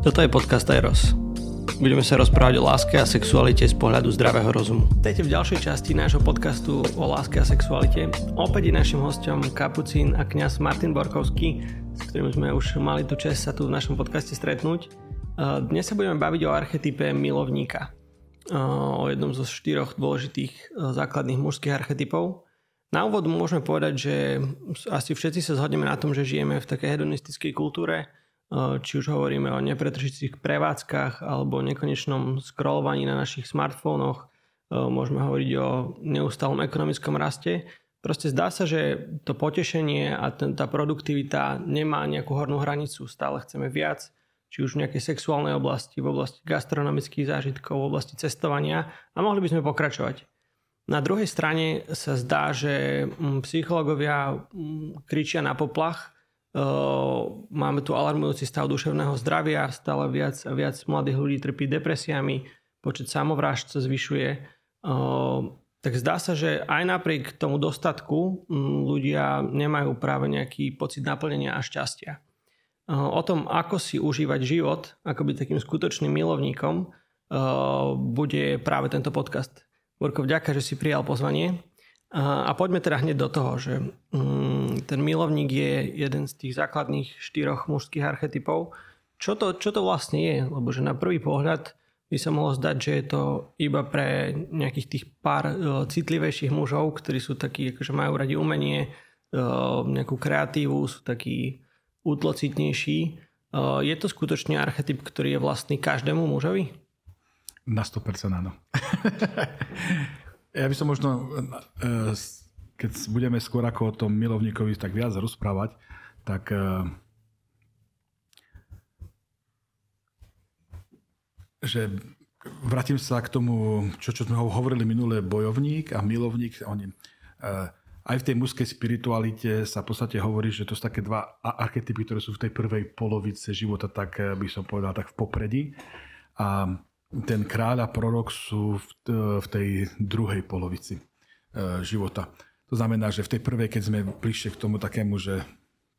Toto je podcast Eros. Budeme sa rozprávať o láske a sexualite z pohľadu zdravého rozumu. Tejte v ďalšej časti nášho podcastu o láske a sexualite. Opäť je našim hostom kapucín a kňaz Martin Borkovský, s ktorým sme už mali tu čest sa tu v našom podcaste stretnúť. Dnes sa budeme baviť o archetype milovníka. O jednom zo štyroch dôležitých základných mužských archetypov. Na úvod môžeme povedať, že asi všetci sa zhodneme na tom, že žijeme v takej hedonistickej kultúre, či už hovoríme o nepretržitých prevádzkach alebo nekonečnom scrollovaní na našich smartfónoch, eh, môžeme hovoriť o neustálom ekonomickom raste. Proste zdá sa, že to potešenie a tá produktivita nemá nejakú hornú hranicu. Stále chceme viac, či už v nejakej sexuálnej oblasti, v oblasti gastronomických zážitkov, v oblasti cestovania a mohli by sme pokračovať. Na druhej strane sa zdá, že mm, psychológovia mm, kričia na poplach, Máme tu alarmujúci stav duševného zdravia, stále viac a viac mladých ľudí trpí depresiami, počet samovrážd sa zvyšuje. Tak zdá sa, že aj napriek tomu dostatku ľudia nemajú práve nejaký pocit naplnenia a šťastia. O tom, ako si užívať život, ako byť takým skutočným milovníkom, bude práve tento podcast. Borko, vďaka, že si prijal pozvanie. A poďme teda hneď do toho, že mm, ten milovník je jeden z tých základných štyroch mužských archetypov. Čo to, čo to vlastne je? Lebo že na prvý pohľad by sa mohlo zdať, že je to iba pre nejakých tých pár uh, citlivejších mužov, ktorí sú takí, akože majú radi umenie, uh, nejakú kreatívu, sú takí útlocitnejší. Uh, je to skutočne archetyp, ktorý je vlastný každému mužovi? Na 100% áno. Ja by som možno, e, keď budeme skôr ako o tom milovníkovi tak viac rozprávať, tak e, že vrátim sa k tomu, čo, čo sme hovorili minulé, bojovník a milovník, oni, e, aj v tej mužskej spiritualite sa v podstate hovorí, že to sú také dva archetypy, ktoré sú v tej prvej polovice života, tak by som povedal, tak v popredí. A ten kráľ a prorok sú v, v tej druhej polovici e, života. To znamená, že v tej prvej, keď sme prišli k tomu takému, že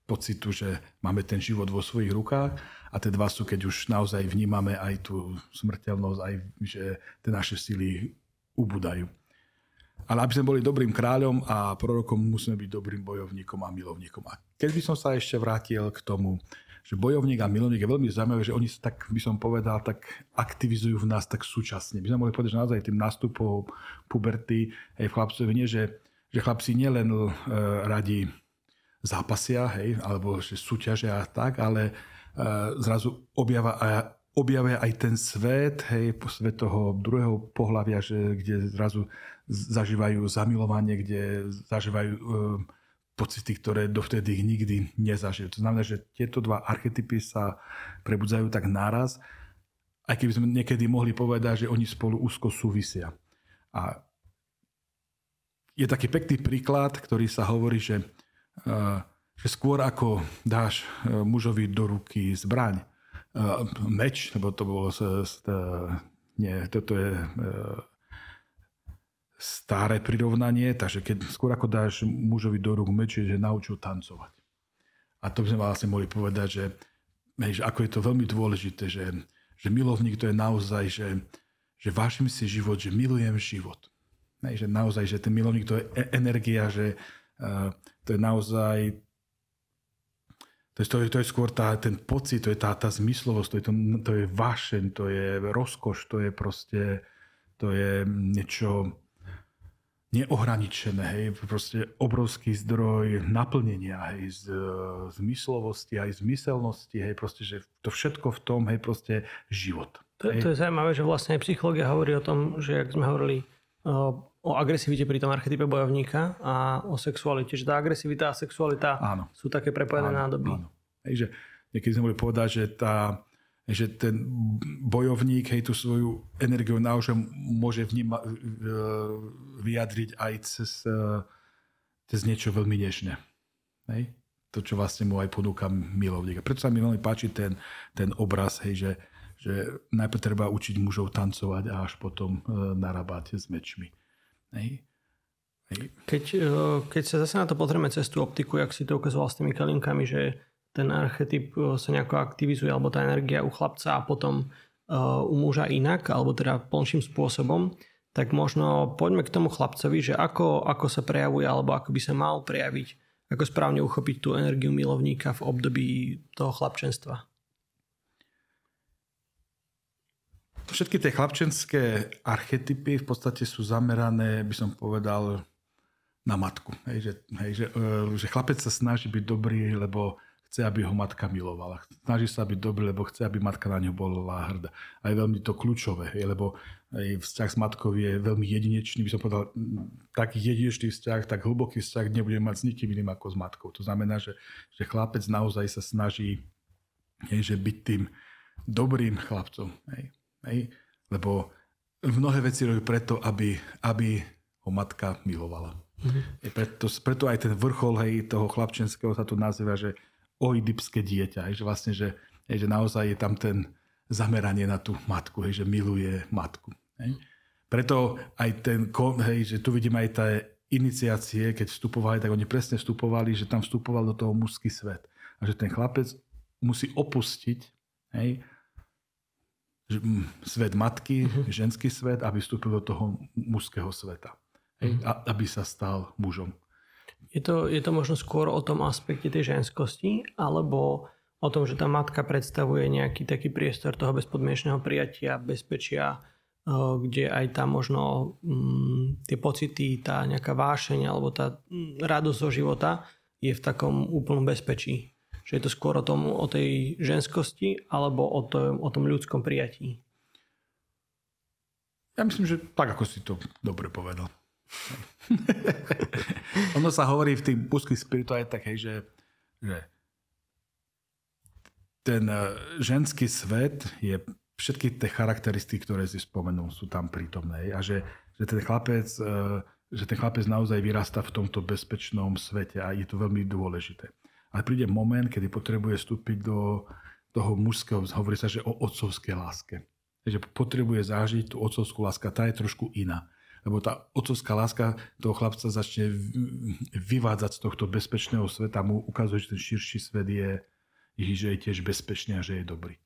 pocitu, že máme ten život vo svojich rukách a tie dva sú, keď už naozaj vnímame aj tú smrteľnosť, aj že tie naše sily ubúdajú. Ale aby sme boli dobrým kráľom a prorokom, musíme byť dobrým bojovníkom a milovníkom. A keď by som sa ešte vrátil k tomu, že bojovník a milovník je veľmi zaujímavé, že oni sa tak, by som povedal, tak aktivizujú v nás tak súčasne. By sme mohli povedať, že naozaj tým nástupom puberty aj v chlapcovi nie, že, že chlapci nielen e, radi zápasia, hej, alebo že súťažia a tak, ale e, zrazu objava, a, objavia aj ten svet, hej, svet toho druhého pohľavia, že, kde zrazu zažívajú zamilovanie, kde zažívajú e, pocity, ktoré dovtedy nikdy nezažili. To znamená, že tieto dva archetypy sa prebudzajú tak naraz, aj keby sme niekedy mohli povedať, že oni spolu úzko súvisia. A je taký pekný príklad, ktorý sa hovorí, že, eh, že skôr ako dáš eh, mužovi do ruky zbraň, eh, meč, lebo to bolo, nie, toto je staré prirovnanie, takže keď skôr ako dáš mužovi do rúk meč, že naučil tancovať. A to by sme vlastne mohli povedať, že, že ako je to veľmi dôležité, že, že milovník to je naozaj, že, že vážim si život, že milujem život. Hej, že naozaj, že ten milovník to je e, energia, že uh, to je naozaj to je, to je, to je skôr tá, ten pocit, to je tá, tá zmyslovosť, to je, to, to je vášeň, to je rozkoš, to je proste, to je niečo, neohraničené, hej, proste obrovský zdroj naplnenia, hej, z, z myslovosti, aj z myselnosti, hej, proste, že to všetko v tom, hej, proste život. To, to je zaujímavé, že vlastne aj psychológia hovorí o tom, že ak sme hovorili o, o agresivite pri tom archetype bojovníka a o sexualite, že tá agresivita a sexualita áno. sú také prepojené áno, nádoby. Áno. Hej, že niekedy sme mohli povedať, že tá že ten bojovník hej, tú svoju energiu naozaj môže vníma, e, vyjadriť aj cez, e, cez niečo veľmi nežné. Hej? To, čo vlastne mu aj ponúka milovník. Preto sa mi veľmi páči ten, ten obraz, hej, že, že najprv treba učiť mužov tancovať a až potom e, narábať s mečmi. Hej? Hej. Keď, keď sa zase na to pozrieme cez tú optiku, jak si to ukazoval s tými kalinkami, že ten archetyp sa nejako aktivizuje, alebo tá energia u chlapca a potom u muža inak, alebo teda plnším spôsobom, tak možno poďme k tomu chlapcovi, že ako, ako sa prejavuje alebo ako by sa mal prejaviť, ako správne uchopiť tú energiu milovníka v období toho chlapčenstva. Všetky tie chlapčenské archetypy v podstate sú zamerané, by som povedal, na matku. Hej, že, hej, že, e, že chlapec sa snaží byť dobrý, lebo chce, aby ho matka milovala. Snaží sa byť dobrý, lebo chce, aby matka na ňo bola hrdá. A je veľmi to kľúčové, lebo aj vzťah s matkou je veľmi jedinečný, by som povedal, taký jedinečný vzťah, tak hlboký vzťah nebude mať s nikým iným ako s matkou. To znamená, že, že chlapec naozaj sa snaží hej, že byť tým dobrým chlapcom. Hej, hej, lebo mnohé veci robí preto, aby, aby ho matka milovala. Mm-hmm. Preto, preto aj ten vrchol hej, toho chlapčenského sa tu nazýva, že oidipské dieťa, hej, že vlastne, že, hej, že naozaj je tam ten zameranie na tú matku, hej, že miluje matku. Hej. Preto aj ten, hej, že tu vidíme aj tie iniciácie, keď vstupovali, tak oni presne vstupovali, že tam vstupoval do toho mužský svet. A že ten chlapec musí opustiť hej, svet matky, uh-huh. ženský svet, aby vstúpil do toho mužského sveta. Hej, uh-huh. a, aby sa stal mužom. Je to, je to možno skôr o tom aspekte tej ženskosti, alebo o tom, že tá matka predstavuje nejaký taký priestor toho bezpodmienečného prijatia, bezpečia, eh, kde aj tá možno mm, tie pocity, tá nejaká vášeň alebo tá mm, radosť zo života je v takom úplnom bezpečí. Že je to skôr o, tom, o tej ženskosti alebo o tom, o tom ľudskom prijatí. Ja myslím, že tak, ako si to dobre povedal. ono sa hovorí v tých mužských spiritualitách, hej, že, že ten e, ženský svet je všetky tie charakteristiky, ktoré si spomenul, sú tam prítomné. A že, že, ten chlapec, e, že ten chlapec naozaj vyrastá v tomto bezpečnom svete a je to veľmi dôležité. Ale príde moment, kedy potrebuje vstúpiť do toho mužského, hovorí sa, že o otcovskej láske. Takže potrebuje zažiť tú otcovskú lásku, tá je trošku iná lebo tá otcovská láska toho chlapca začne vyvádzať z tohto bezpečného sveta, mu ukazuje, že ten širší svet je, že je tiež bezpečný a že je dobrý.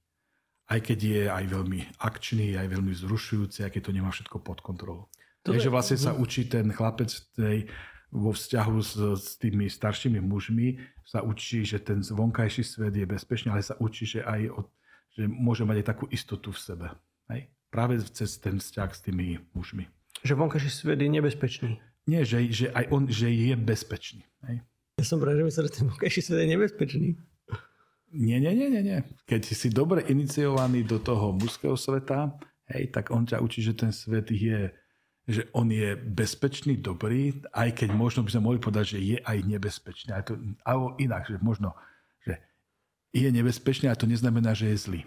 Aj keď je aj veľmi akčný, aj veľmi zrušujúci, aj keď to nemá všetko pod kontrolou. Takže vlastne sa učí ten chlapec tej, vo vzťahu s, s tými staršími mužmi, sa učí, že ten vonkajší svet je bezpečný, ale sa učí, že, aj od, že môže mať aj takú istotu v sebe. Hej? Práve cez ten vzťah s tými mužmi. Že vonkajší svet je nebezpečný. Nie, že, že aj on že je bezpečný. Hej? Ja som práve, že myslel, že ten vonkajší svet je nebezpečný. Nie, nie, nie, nie, nie. Keď si dobre iniciovaný do toho mužského sveta, hej, tak on ťa učí, že ten svet je, že on je bezpečný, dobrý, aj keď možno by sme mohli povedať, že je aj nebezpečný. Aj to, alebo inak, že možno, že je nebezpečný, ale to neznamená, že je zlý.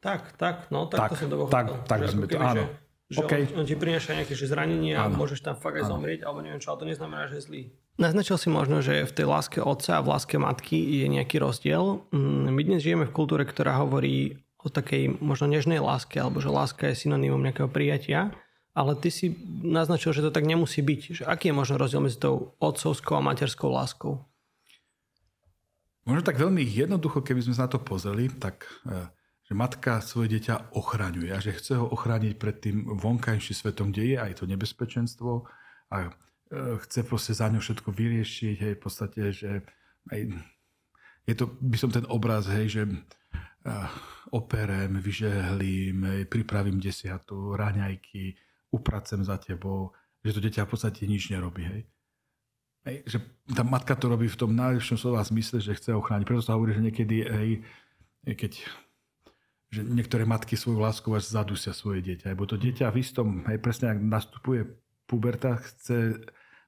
Tak, tak, no tak, tak to som to Tak, tak sme to, áno. Že že okay. on, on ti prináša nejaké že zranenie a môžeš tam fakt aj zomrieť, alebo neviem čo, ale to neznamená, že je zlý. Naznačil si možno, že v tej láske otca a v láske matky je nejaký rozdiel. Mm, my dnes žijeme v kultúre, ktorá hovorí o takej možno nežnej láske, alebo že láska je synonymom nejakého prijatia, ale ty si naznačil, že to tak nemusí byť. Že aký je možno rozdiel medzi tou otcovskou a materskou láskou? Možno tak veľmi jednoducho, keby sme sa na to pozreli, tak eh, že matka svoje dieťa ochraňuje a že chce ho ochrániť pred tým vonkajším svetom, kde je aj to nebezpečenstvo a e, chce proste za ňo všetko vyriešiť, hej, v podstate, že aj, je to, by som ten obraz, hej, že uh, operem, vyžehlím, hej, pripravím desiatu, raňajky, upracem za tebou, že to dieťa v podstate nič nerobí, hej. hej že tá matka to robí v tom najlepšom slova zmysle, že chce ochrániť. Preto sa hovorí, že niekedy, hej, keď že niektoré matky svoju lásku až zadusia svoje dieťa. Lebo to dieťa v istom, aj presne ak nastupuje puberta, chce,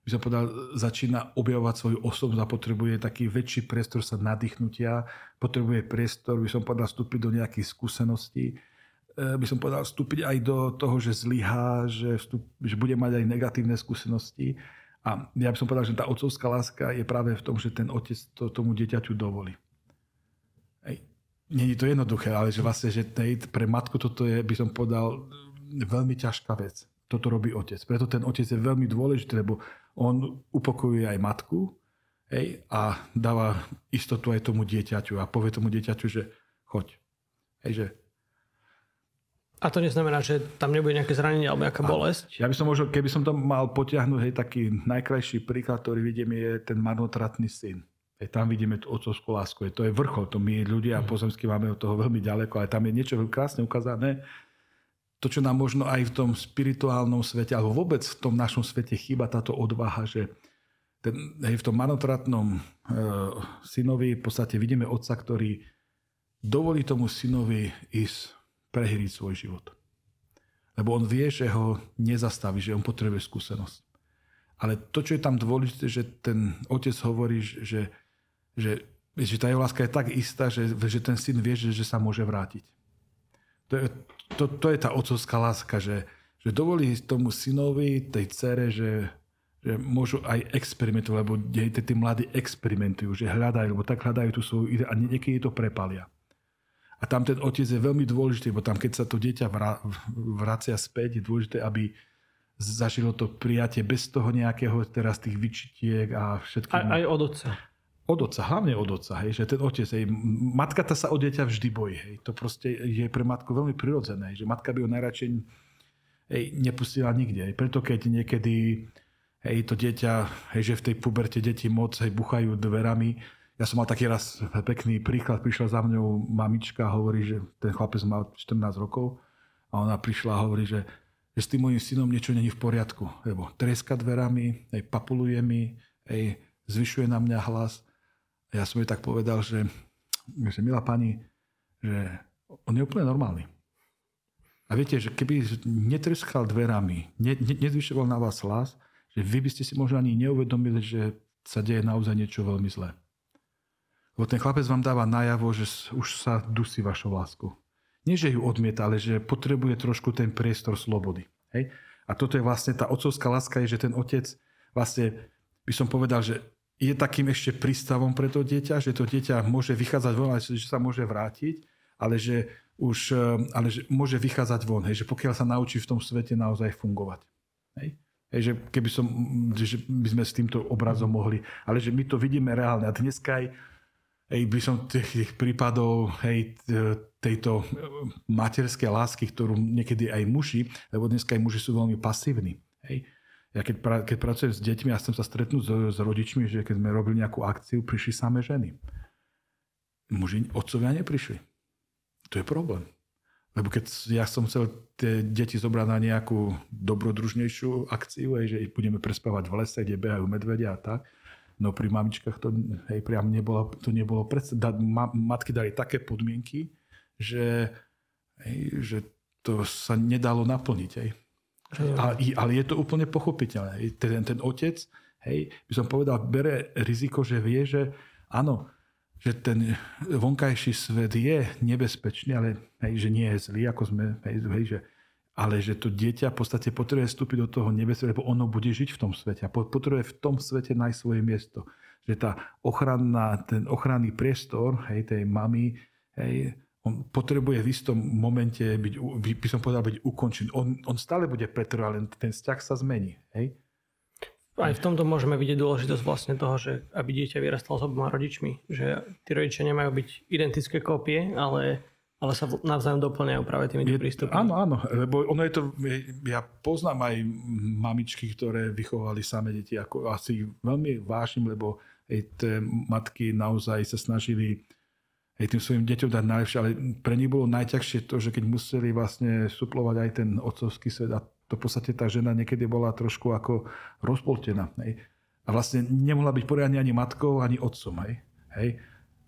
by som povedal, začína objavovať svoju osobu a potrebuje taký väčší priestor sa nadýchnutia, potrebuje priestor, by som povedal, vstúpiť do nejakých skúseností, e, by som povedal, vstúpiť aj do toho, že zlyhá, že, vstup, že bude mať aj negatívne skúsenosti. A ja by som povedal, že tá otcovská láska je práve v tom, že ten otec to tomu dieťaťu dovolí. Není to jednoduché, ale že vlastne, že pre matku toto je, by som povedal, veľmi ťažká vec. Toto robí otec. Preto ten otec je veľmi dôležitý, lebo on upokojuje aj matku, hej, a dáva istotu aj tomu dieťaťu a povie tomu dieťaťu, že choď. Hej, že a to neznamená, že tam nebude nejaké zranenie alebo nejaká bolesť? Ja by som možno, keby som to mal potiahnuť, hej, taký najkrajší príklad, ktorý vidím, je ten marnotratný syn. Hej, tam vidíme tú otcovskú lásku. To je vrchol. To my ľudia mm. pozemsky máme od toho veľmi ďaleko, ale tam je niečo veľmi krásne ukázané. To, čo nám možno aj v tom spirituálnom svete, alebo vôbec v tom našom svete chýba táto odvaha, že ten, hej, v tom marnotratnom e, synovi v podstate vidíme otca, ktorý dovolí tomu synovi ísť prehýriť svoj život. Lebo on vie, že ho nezastaví, že on potrebuje skúsenosť. Ale to, čo je tam dôležité, že ten otec hovorí, že, že, že tá jeho láska je tak istá, že, že ten syn vie, že, že sa môže vrátiť. To je, to, to je tá otcovská láska, že, že dovolí tomu synovi, tej cere, že, že môžu aj experimentovať, lebo tí mladí experimentujú, že hľadajú, lebo tak hľadajú tú svoju ideu a niekedy to prepalia. A tam ten otec je veľmi dôležitý, bo tam, keď sa to dieťa vracia späť, je dôležité, aby zažilo to prijatie bez toho nejakého teraz tých vyčitiek a všetkých. Aj, aj od otca. Od otca, hlavne od otca, hej, že ten otec, hej, matka tá sa od dieťa vždy bojí, hej, to proste je pre matku veľmi prirodzené, že matka by ho najradšej hej, nepustila nikde, hej, preto keď niekedy hej, to dieťa, hej, že v tej puberte deti moc hej, buchajú dverami, ja som mal taký raz pekný príklad, prišla za mňou mamička hovorí, že ten chlapec mal 14 rokov a ona prišla a hovorí, že, že s tým mojim synom niečo není v poriadku, lebo treska dverami, aj papuluje mi, aj zvyšuje na mňa hlas. Ja som jej tak povedal, že, že milá pani, že on je úplne normálny. A viete, že keby netreskal dverami, ne, ne, nezvyšoval na vás hlas, že vy by ste si možno ani neuvedomili, že sa deje naozaj niečo veľmi zlé. Lebo ten chlapec vám dáva najavo, že už sa dusí vašou lásku. Nie, že ju odmieta, ale že potrebuje trošku ten priestor slobody. Hej? A toto je vlastne tá otcovská láska, je, že ten otec vlastne, by som povedal, že je takým ešte prístavom pre to dieťa, že to dieťa môže vychádzať von, že sa môže vrátiť, ale že už ale že môže vychádzať von, hej, že pokiaľ sa naučí v tom svete naozaj fungovať. Hej? Hej, že keby som, že by sme s týmto obrazom mohli, ale že my to vidíme reálne. A dneska aj hej, by som tých, prípadov hej, tejto materskej lásky, ktorú niekedy aj muži, lebo dneska aj muži sú veľmi pasívni. Hej. Ja keď, pra, keď pracujem s deťmi, ja chcem sa stretnúť s, s rodičmi, že keď sme robili nejakú akciu, prišli samé ženy. Muži, otcovia neprišli. To je problém. Lebo keď ja som chcel tie deti zobrať na nejakú dobrodružnejšiu akciu, hej, že budeme prespávať v lese, kde behajú medvedia a tak, No pri mamičkách to hej, priam nebolo, to nebolo predstav. matky dali také podmienky, že, hej, že to sa nedalo naplniť. Hej. A, ale je to úplne pochopiteľné. Ten, ten otec, hej, by som povedal, bere riziko, že vie, že áno, že ten vonkajší svet je nebezpečný, ale hej, že nie je zlý, ako sme, hej, hej, že ale že to dieťa v podstate potrebuje vstúpiť do toho nebesa, lebo ono bude žiť v tom svete a potrebuje v tom svete nájsť svoje miesto. Že tá ochranná, ten ochranný priestor hej, tej mamy, hej, on potrebuje v istom momente byť, by som povedal, byť ukončený. On, on stále bude pretrvať, ale ten vzťah sa zmení. Hej? Aj v tomto môžeme vidieť dôležitosť vlastne toho, že aby dieťa vyrastalo s oboma rodičmi. Že tí rodičia nemajú byť identické kópie, ale ale sa navzájom doplňajú práve tými prístupmi. Áno, áno, lebo ono je to, ja poznám aj mamičky, ktoré vychovali same deti, ako asi veľmi vážim, lebo aj tie matky naozaj sa snažili aj tým svojim deťom dať najlepšie, ale pre nich bolo najťažšie to, že keď museli vlastne suplovať aj ten otcovský svet a to v podstate tá žena niekedy bola trošku ako rozpoltená. Hej. A vlastne nemohla byť poriadne ani matkou, ani otcom. Hej. Hej.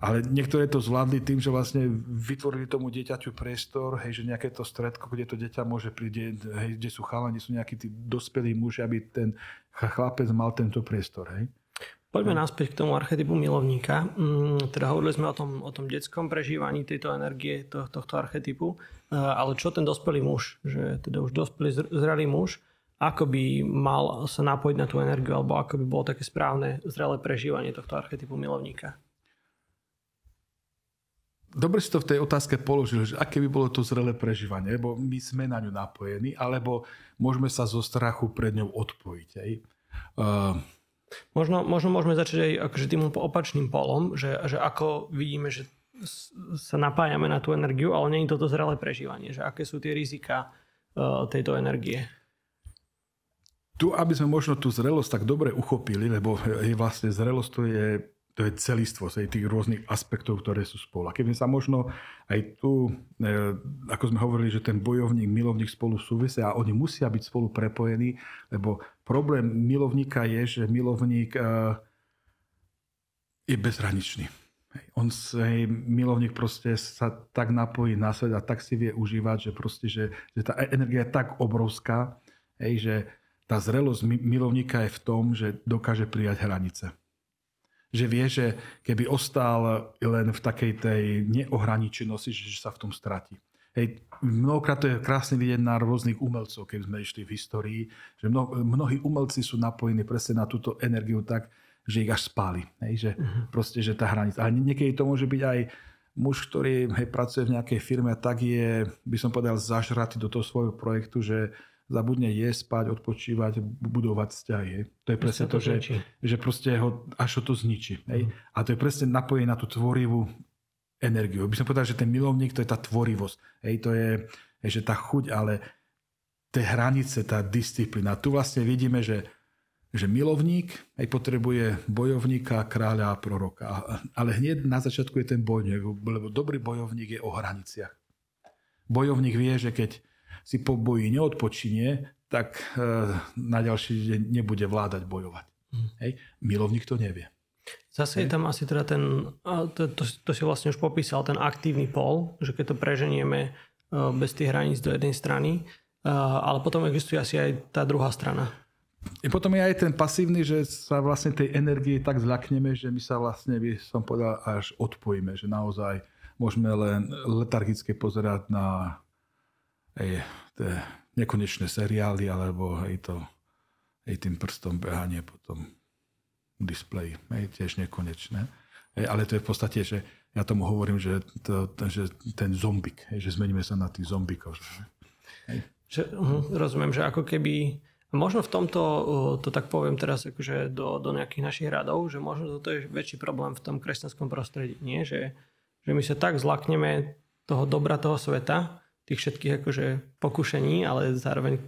Ale niektoré to zvládli tým, že vlastne vytvorili tomu dieťaťu priestor, hej, že nejaké to stredko, kde to dieťa môže prísť, hej, kde sú chalani, sú nejakí tí dospelí muži, aby ten chlapec mal tento priestor. Hej. Poďme naspäť k tomu archetypu milovníka. Mm, teda hovorili sme o tom, o tom detskom prežívaní tejto energie, to, tohto archetypu. Ale čo ten dospelý muž, že teda už dospelý zrelý muž, ako by mal sa napojiť na tú energiu, alebo ako by bolo také správne zrelé prežívanie tohto archetypu milovníka? dobre si to v tej otázke položil, že aké by bolo to zrelé prežívanie, lebo my sme na ňu napojení, alebo môžeme sa zo strachu pred ňou odpojiť. Aj? Uh, Možno, možno môžeme začať aj akože tým opačným polom, že, že ako vidíme, že sa napájame na tú energiu, ale nie je toto zrelé prežívanie, že aké sú tie rizika uh, tejto energie. Tu, aby sme možno tú zrelosť tak dobre uchopili, lebo je vlastne zrelosť to je, to je celistvo tých rôznych aspektov, ktoré sú spolu. A keby sa možno aj tu, e, ako sme hovorili, že ten bojovník, milovník spolu súvisia a oni musia byť spolu prepojení, lebo problém milovníka je, že milovník e, je bezhraničný on hej, milovník proste sa tak napojí na svet a tak si vie užívať, že proste, že, že tá energia je tak obrovská, hej, že tá zrelosť milovníka je v tom, že dokáže prijať hranice. Že vie, že keby ostal len v takej tej neohraničenosti, že sa v tom stratí. Hej, mnohokrát to je krásne vidieť na rôznych umelcov, keď sme išli v histórii, že mno, mnohí umelci sú napojení presne na túto energiu tak, že ich až spáli. Hej, že uh-huh. proste, že tá hranica. Ale niekedy to môže byť aj muž, ktorý hej, pracuje v nejakej firme a tak je, by som povedal, zažratý do toho svojho projektu, že zabudne jesť, spať, odpočívať, budovať vzťahy. Hej. To je presne to, to že, že proste ho, až ho to zničí. Hej. Uh-huh. A to je presne napojenie na tú tvorivú energiu. By som povedal, že ten milovník to je tá tvorivosť. Hej, to je, hej, že tá chuť, ale tie hranice, tá disciplína. Tu vlastne vidíme, že že milovník aj potrebuje bojovníka, kráľa a proroka. Ale hneď na začiatku je ten bojovník, lebo dobrý bojovník je o hraniciach. Bojovník vie, že keď si po boji neodpočinie, tak e, na ďalší deň nebude vládať bojovať. Hmm. Hej? Milovník to nevie. Zase je tam asi teda ten, to, to, to si vlastne už popísal, ten aktívny pol, že keď to preženieme e, bez tých hraníc do jednej strany, e, ale potom existuje asi aj tá druhá strana. I potom je aj ten pasívny, že sa vlastne tej energie tak zľakneme, že my sa vlastne, by som povedal, až odpojíme, že naozaj môžeme len letargicky pozerať na ej, nekonečné seriály, alebo hej, to, hej, tým prstom behanie potom display, hej, tiež nekonečné. Hej, ale to je v podstate, že ja tomu hovorím, že, to, že ten zombik, hej, že zmeníme sa na tých zombikov. Hej. Že, uh, rozumiem, že ako keby Možno v tomto, to tak poviem teraz akože do, do nejakých našich radov, že možno toto je väčší problém v tom kresťanskom prostredí. Nie? Že, že my sa tak zlakneme toho dobra toho sveta, tých všetkých akože pokušení, ale zároveň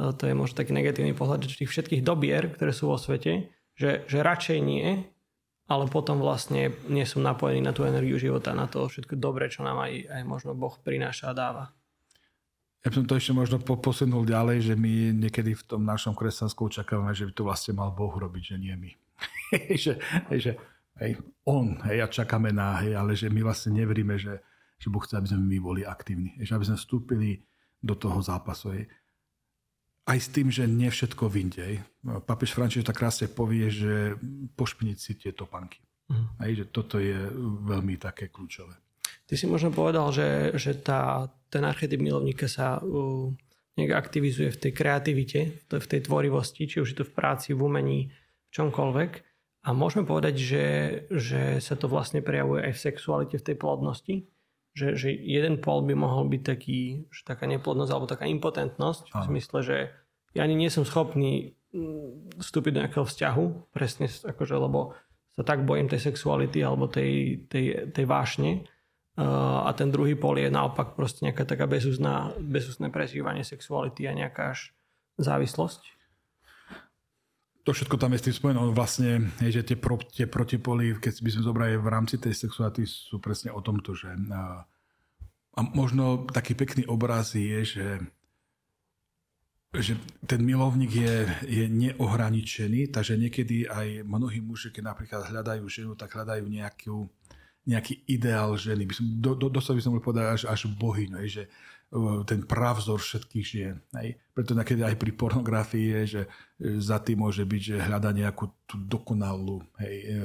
to je možno taký negatívny pohľad, že tých všetkých dobier, ktoré sú vo svete, že, že radšej nie, ale potom vlastne nie som napojený na tú energiu života, na to všetko dobré, čo nám aj, aj možno Boh prináša a dáva. Ja by som to ešte možno posunul ďalej, že my niekedy v tom našom kresťanskom očakávame, že by to vlastne mal Boh robiť, že nie my. že, že hej, on, hej, a čakáme na, hej, ale že my vlastne neveríme, že, že Boh chce, aby sme my boli aktívni. Že aby sme vstúpili do toho zápasu. Hej. Aj s tým, že nie všetko vyjde. Papež František tak krásne povie, že pošpiniť si tie topanky. Mm. Hej, že toto je veľmi také kľúčové. Ty si možno povedal, že, že tá, ten archetyp milovníka sa uh, nejak aktivizuje v tej kreativite, v tej tvorivosti, či už je to v práci, v umení, v čomkoľvek. A môžeme povedať, že, že sa to vlastne prejavuje aj v sexualite, v tej plodnosti. Že, že jeden pol by mohol byť taký, že taká neplodnosť alebo taká impotentnosť. Aha. V zmysle, že ja ani nie som schopný mm, vstúpiť do nejakého vzťahu, presne akože, lebo sa tak bojím tej sexuality alebo tej, tej, tej vášne, a ten druhý pol je naopak proste nejaká taká bezúzná, bezúzné prežívanie sexuality a nejaká až závislosť? To všetko tam je s tým spojené. Vlastne, je, že tie, pro, tie protipoly, keď by sme zobrali v rámci tej sexuality, sú presne o tomto, že a, a možno taký pekný obraz je, že že ten milovník je, je neohraničený, takže niekedy aj mnohí muži, keď napríklad hľadajú ženu, tak hľadajú nejakú, nejaký ideál ženy. By som, do, do, dosť by som mohol povedať až, až bohyň, že ten pravzor všetkých žien. Hej. Preto niekedy aj pri pornografii je, že e, za tým môže byť, že hľada nejakú tú dokonalú hej, e,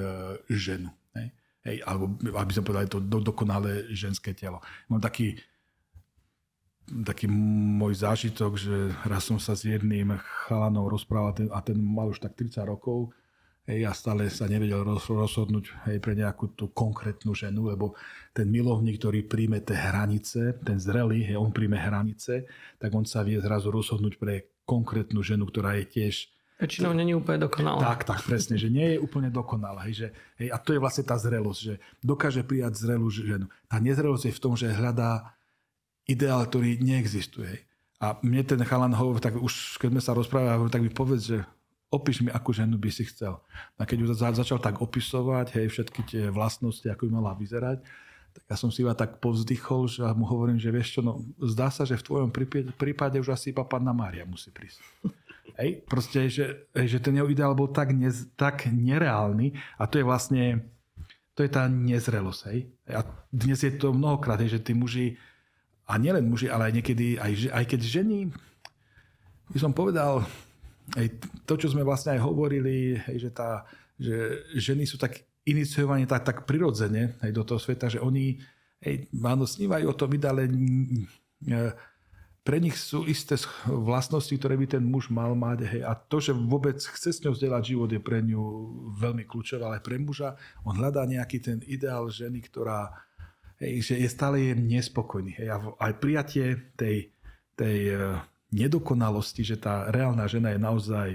ženu. Hej. Hej, alebo aby som povedal, to do, dokonalé ženské telo. Mám taký, taký môj zážitok, že raz som sa s jedným chalanom rozprával a ten mal už tak 30 rokov Hej, a stále sa nevedel rozhodnúť hej, pre nejakú tú konkrétnu ženu, lebo ten milovník, ktorý príjme tie hranice, ten zrelý, hej, on príjme hranice, tak on sa vie zrazu rozhodnúť pre konkrétnu ženu, ktorá je tiež Väčšinou není úplne dokonalá. Tak, tak, presne, že nie je úplne dokonalá. Hej, že, hej, a to je vlastne tá zrelosť, že dokáže prijať zrelú ženu. Tá nezrelosť je v tom, že hľadá ideál, ktorý neexistuje. A mne ten chalan hovorí, tak už keď sme sa rozprávali, tak mi povedz, že opíš mi, akú ženu by si chcel. A keď ju začal tak opisovať, hej, všetky tie vlastnosti, ako by mala vyzerať, tak ja som si iba tak povzdychol, že mu hovorím, že vieš čo, no zdá sa, že v tvojom prípade už asi iba Panna Mária musí prísť. Hej, proste, že, že ten jeho ideál bol tak, nez, tak nereálny a to je vlastne, to je tá nezrelosť. Hej. A dnes je to mnohokrát, hej, že tí muži, a nielen muži, ale aj niekedy, aj, aj keď ženy, by som povedal, hej, to, čo sme vlastne aj hovorili, hej, že, tá, že ženy sú tak iniciovaní tak, tak prirodzene hej, do toho sveta, že oni hej, áno, snívajú o tom ideále, pre nich sú isté vlastnosti, ktoré by ten muž mal mať. Hej. A to, že vôbec chce s ňou vzdelať život, je pre ňu veľmi kľúčové, ale pre muža on hľadá nejaký ten ideál ženy, ktorá hej, že je stále je nespokojný. Hej. A aj prijatie tej, tej e, nedokonalosti, že tá reálna žena je naozaj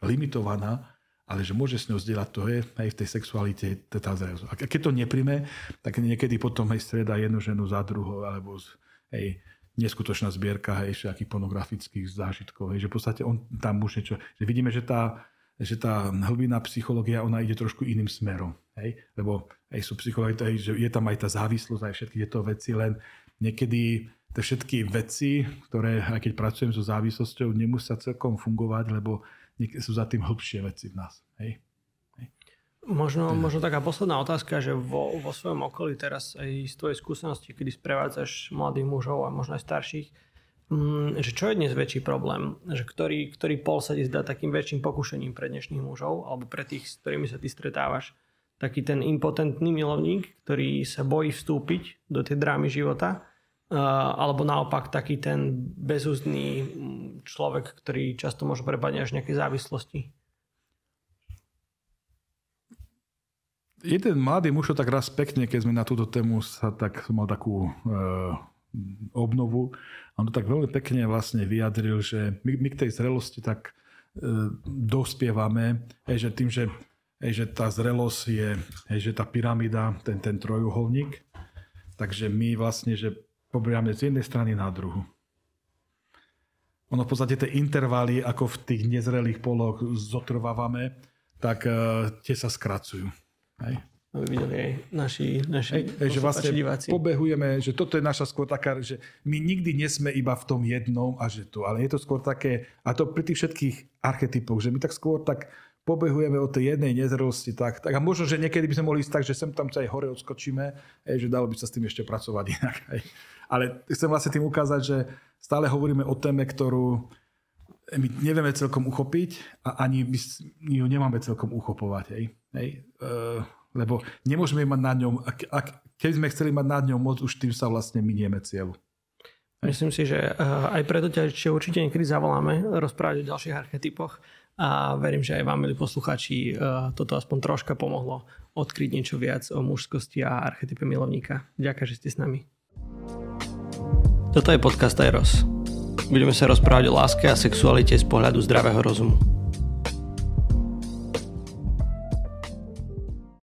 limitovaná, ale že môže s ňou zdieľať, to je aj v tej sexualite zrelosť. A keď to neprime, tak niekedy potom aj strieda jednu ženu za druhou, alebo hej, neskutočná zbierka hej, všakých pornografických zážitkov. Hej, že v podstate on tam už niečo... Že vidíme, že tá, že tá hlbina psychológia, ona ide trošku iným smerom. Hej? Lebo hej, sú psychológie, že je tam aj tá závislosť, aj všetky tieto veci, len niekedy tie všetky veci, ktoré, aj keď pracujem so závislosťou, nemusia celkom fungovať, lebo sú za tým hĺbšie veci v nás. Hej? Možno, možno taká posledná otázka, že vo, vo svojom okolí teraz aj z tvojej skúsenosti, kedy sprevádzaš mladých mužov a možno aj starších, mm, že čo je dnes väčší problém? Že ktorý, ktorý pol sa ti zdá takým väčším pokušením pre dnešných mužov alebo pre tých, s ktorými sa ty stretávaš? Taký ten impotentný milovník, ktorý sa bojí vstúpiť do tej drámy života? Alebo naopak taký ten bezúzdný mm, človek, ktorý často môže prepadne až nejaké závislosti? jeden mladý muž tak raz pekne, keď sme na túto tému sa tak mal takú e, obnovu, on to tak veľmi pekne vlastne vyjadril, že my, my k tej zrelosti tak e, dospievame, hej, že tým, že, hej, že tá zrelosť je, hej, že tá pyramída, ten, ten trojuholník, takže my vlastne, že pobriame z jednej strany na druhu. Ono v podstate tie intervaly, ako v tých nezrelých poloch zotrvávame, tak uh, tie sa skracujú. Hej. Aby videli aj naši, naši hej, že vlastne diváci. pobehujeme, že toto je naša skôr taká, že my nikdy nesme iba v tom jednom a že tu, ale je to skôr také, a to pri tých všetkých archetypoch, že my tak skôr tak pobehujeme o tej jednej nezrelosti, tak, tak a možno, že niekedy by sme mohli ísť tak, že sem tam sa aj hore odskočíme, hej, že dalo by sa s tým ešte pracovať inak. Hej. Ale chcem vlastne tým ukázať, že stále hovoríme o téme, ktorú my nevieme celkom uchopiť a ani my ju nemáme celkom uchopovať. Hej. Hej. Uh, lebo nemôžeme mať nad ňom, ak, ak, keď sme chceli mať nad ňou moc, už tým sa vlastne minieme cieľu. Myslím si, že uh, aj preto ťa ešte určite niekedy zavoláme rozprávať o ďalších archetypoch a verím, že aj vám, milí poslucháči, uh, toto aspoň troška pomohlo odkryť niečo viac o mužskosti a archetype milovníka. Ďakujem, že ste s nami. Toto je podcast Eros. Budeme sa rozprávať o láske a sexualite z pohľadu zdravého rozumu.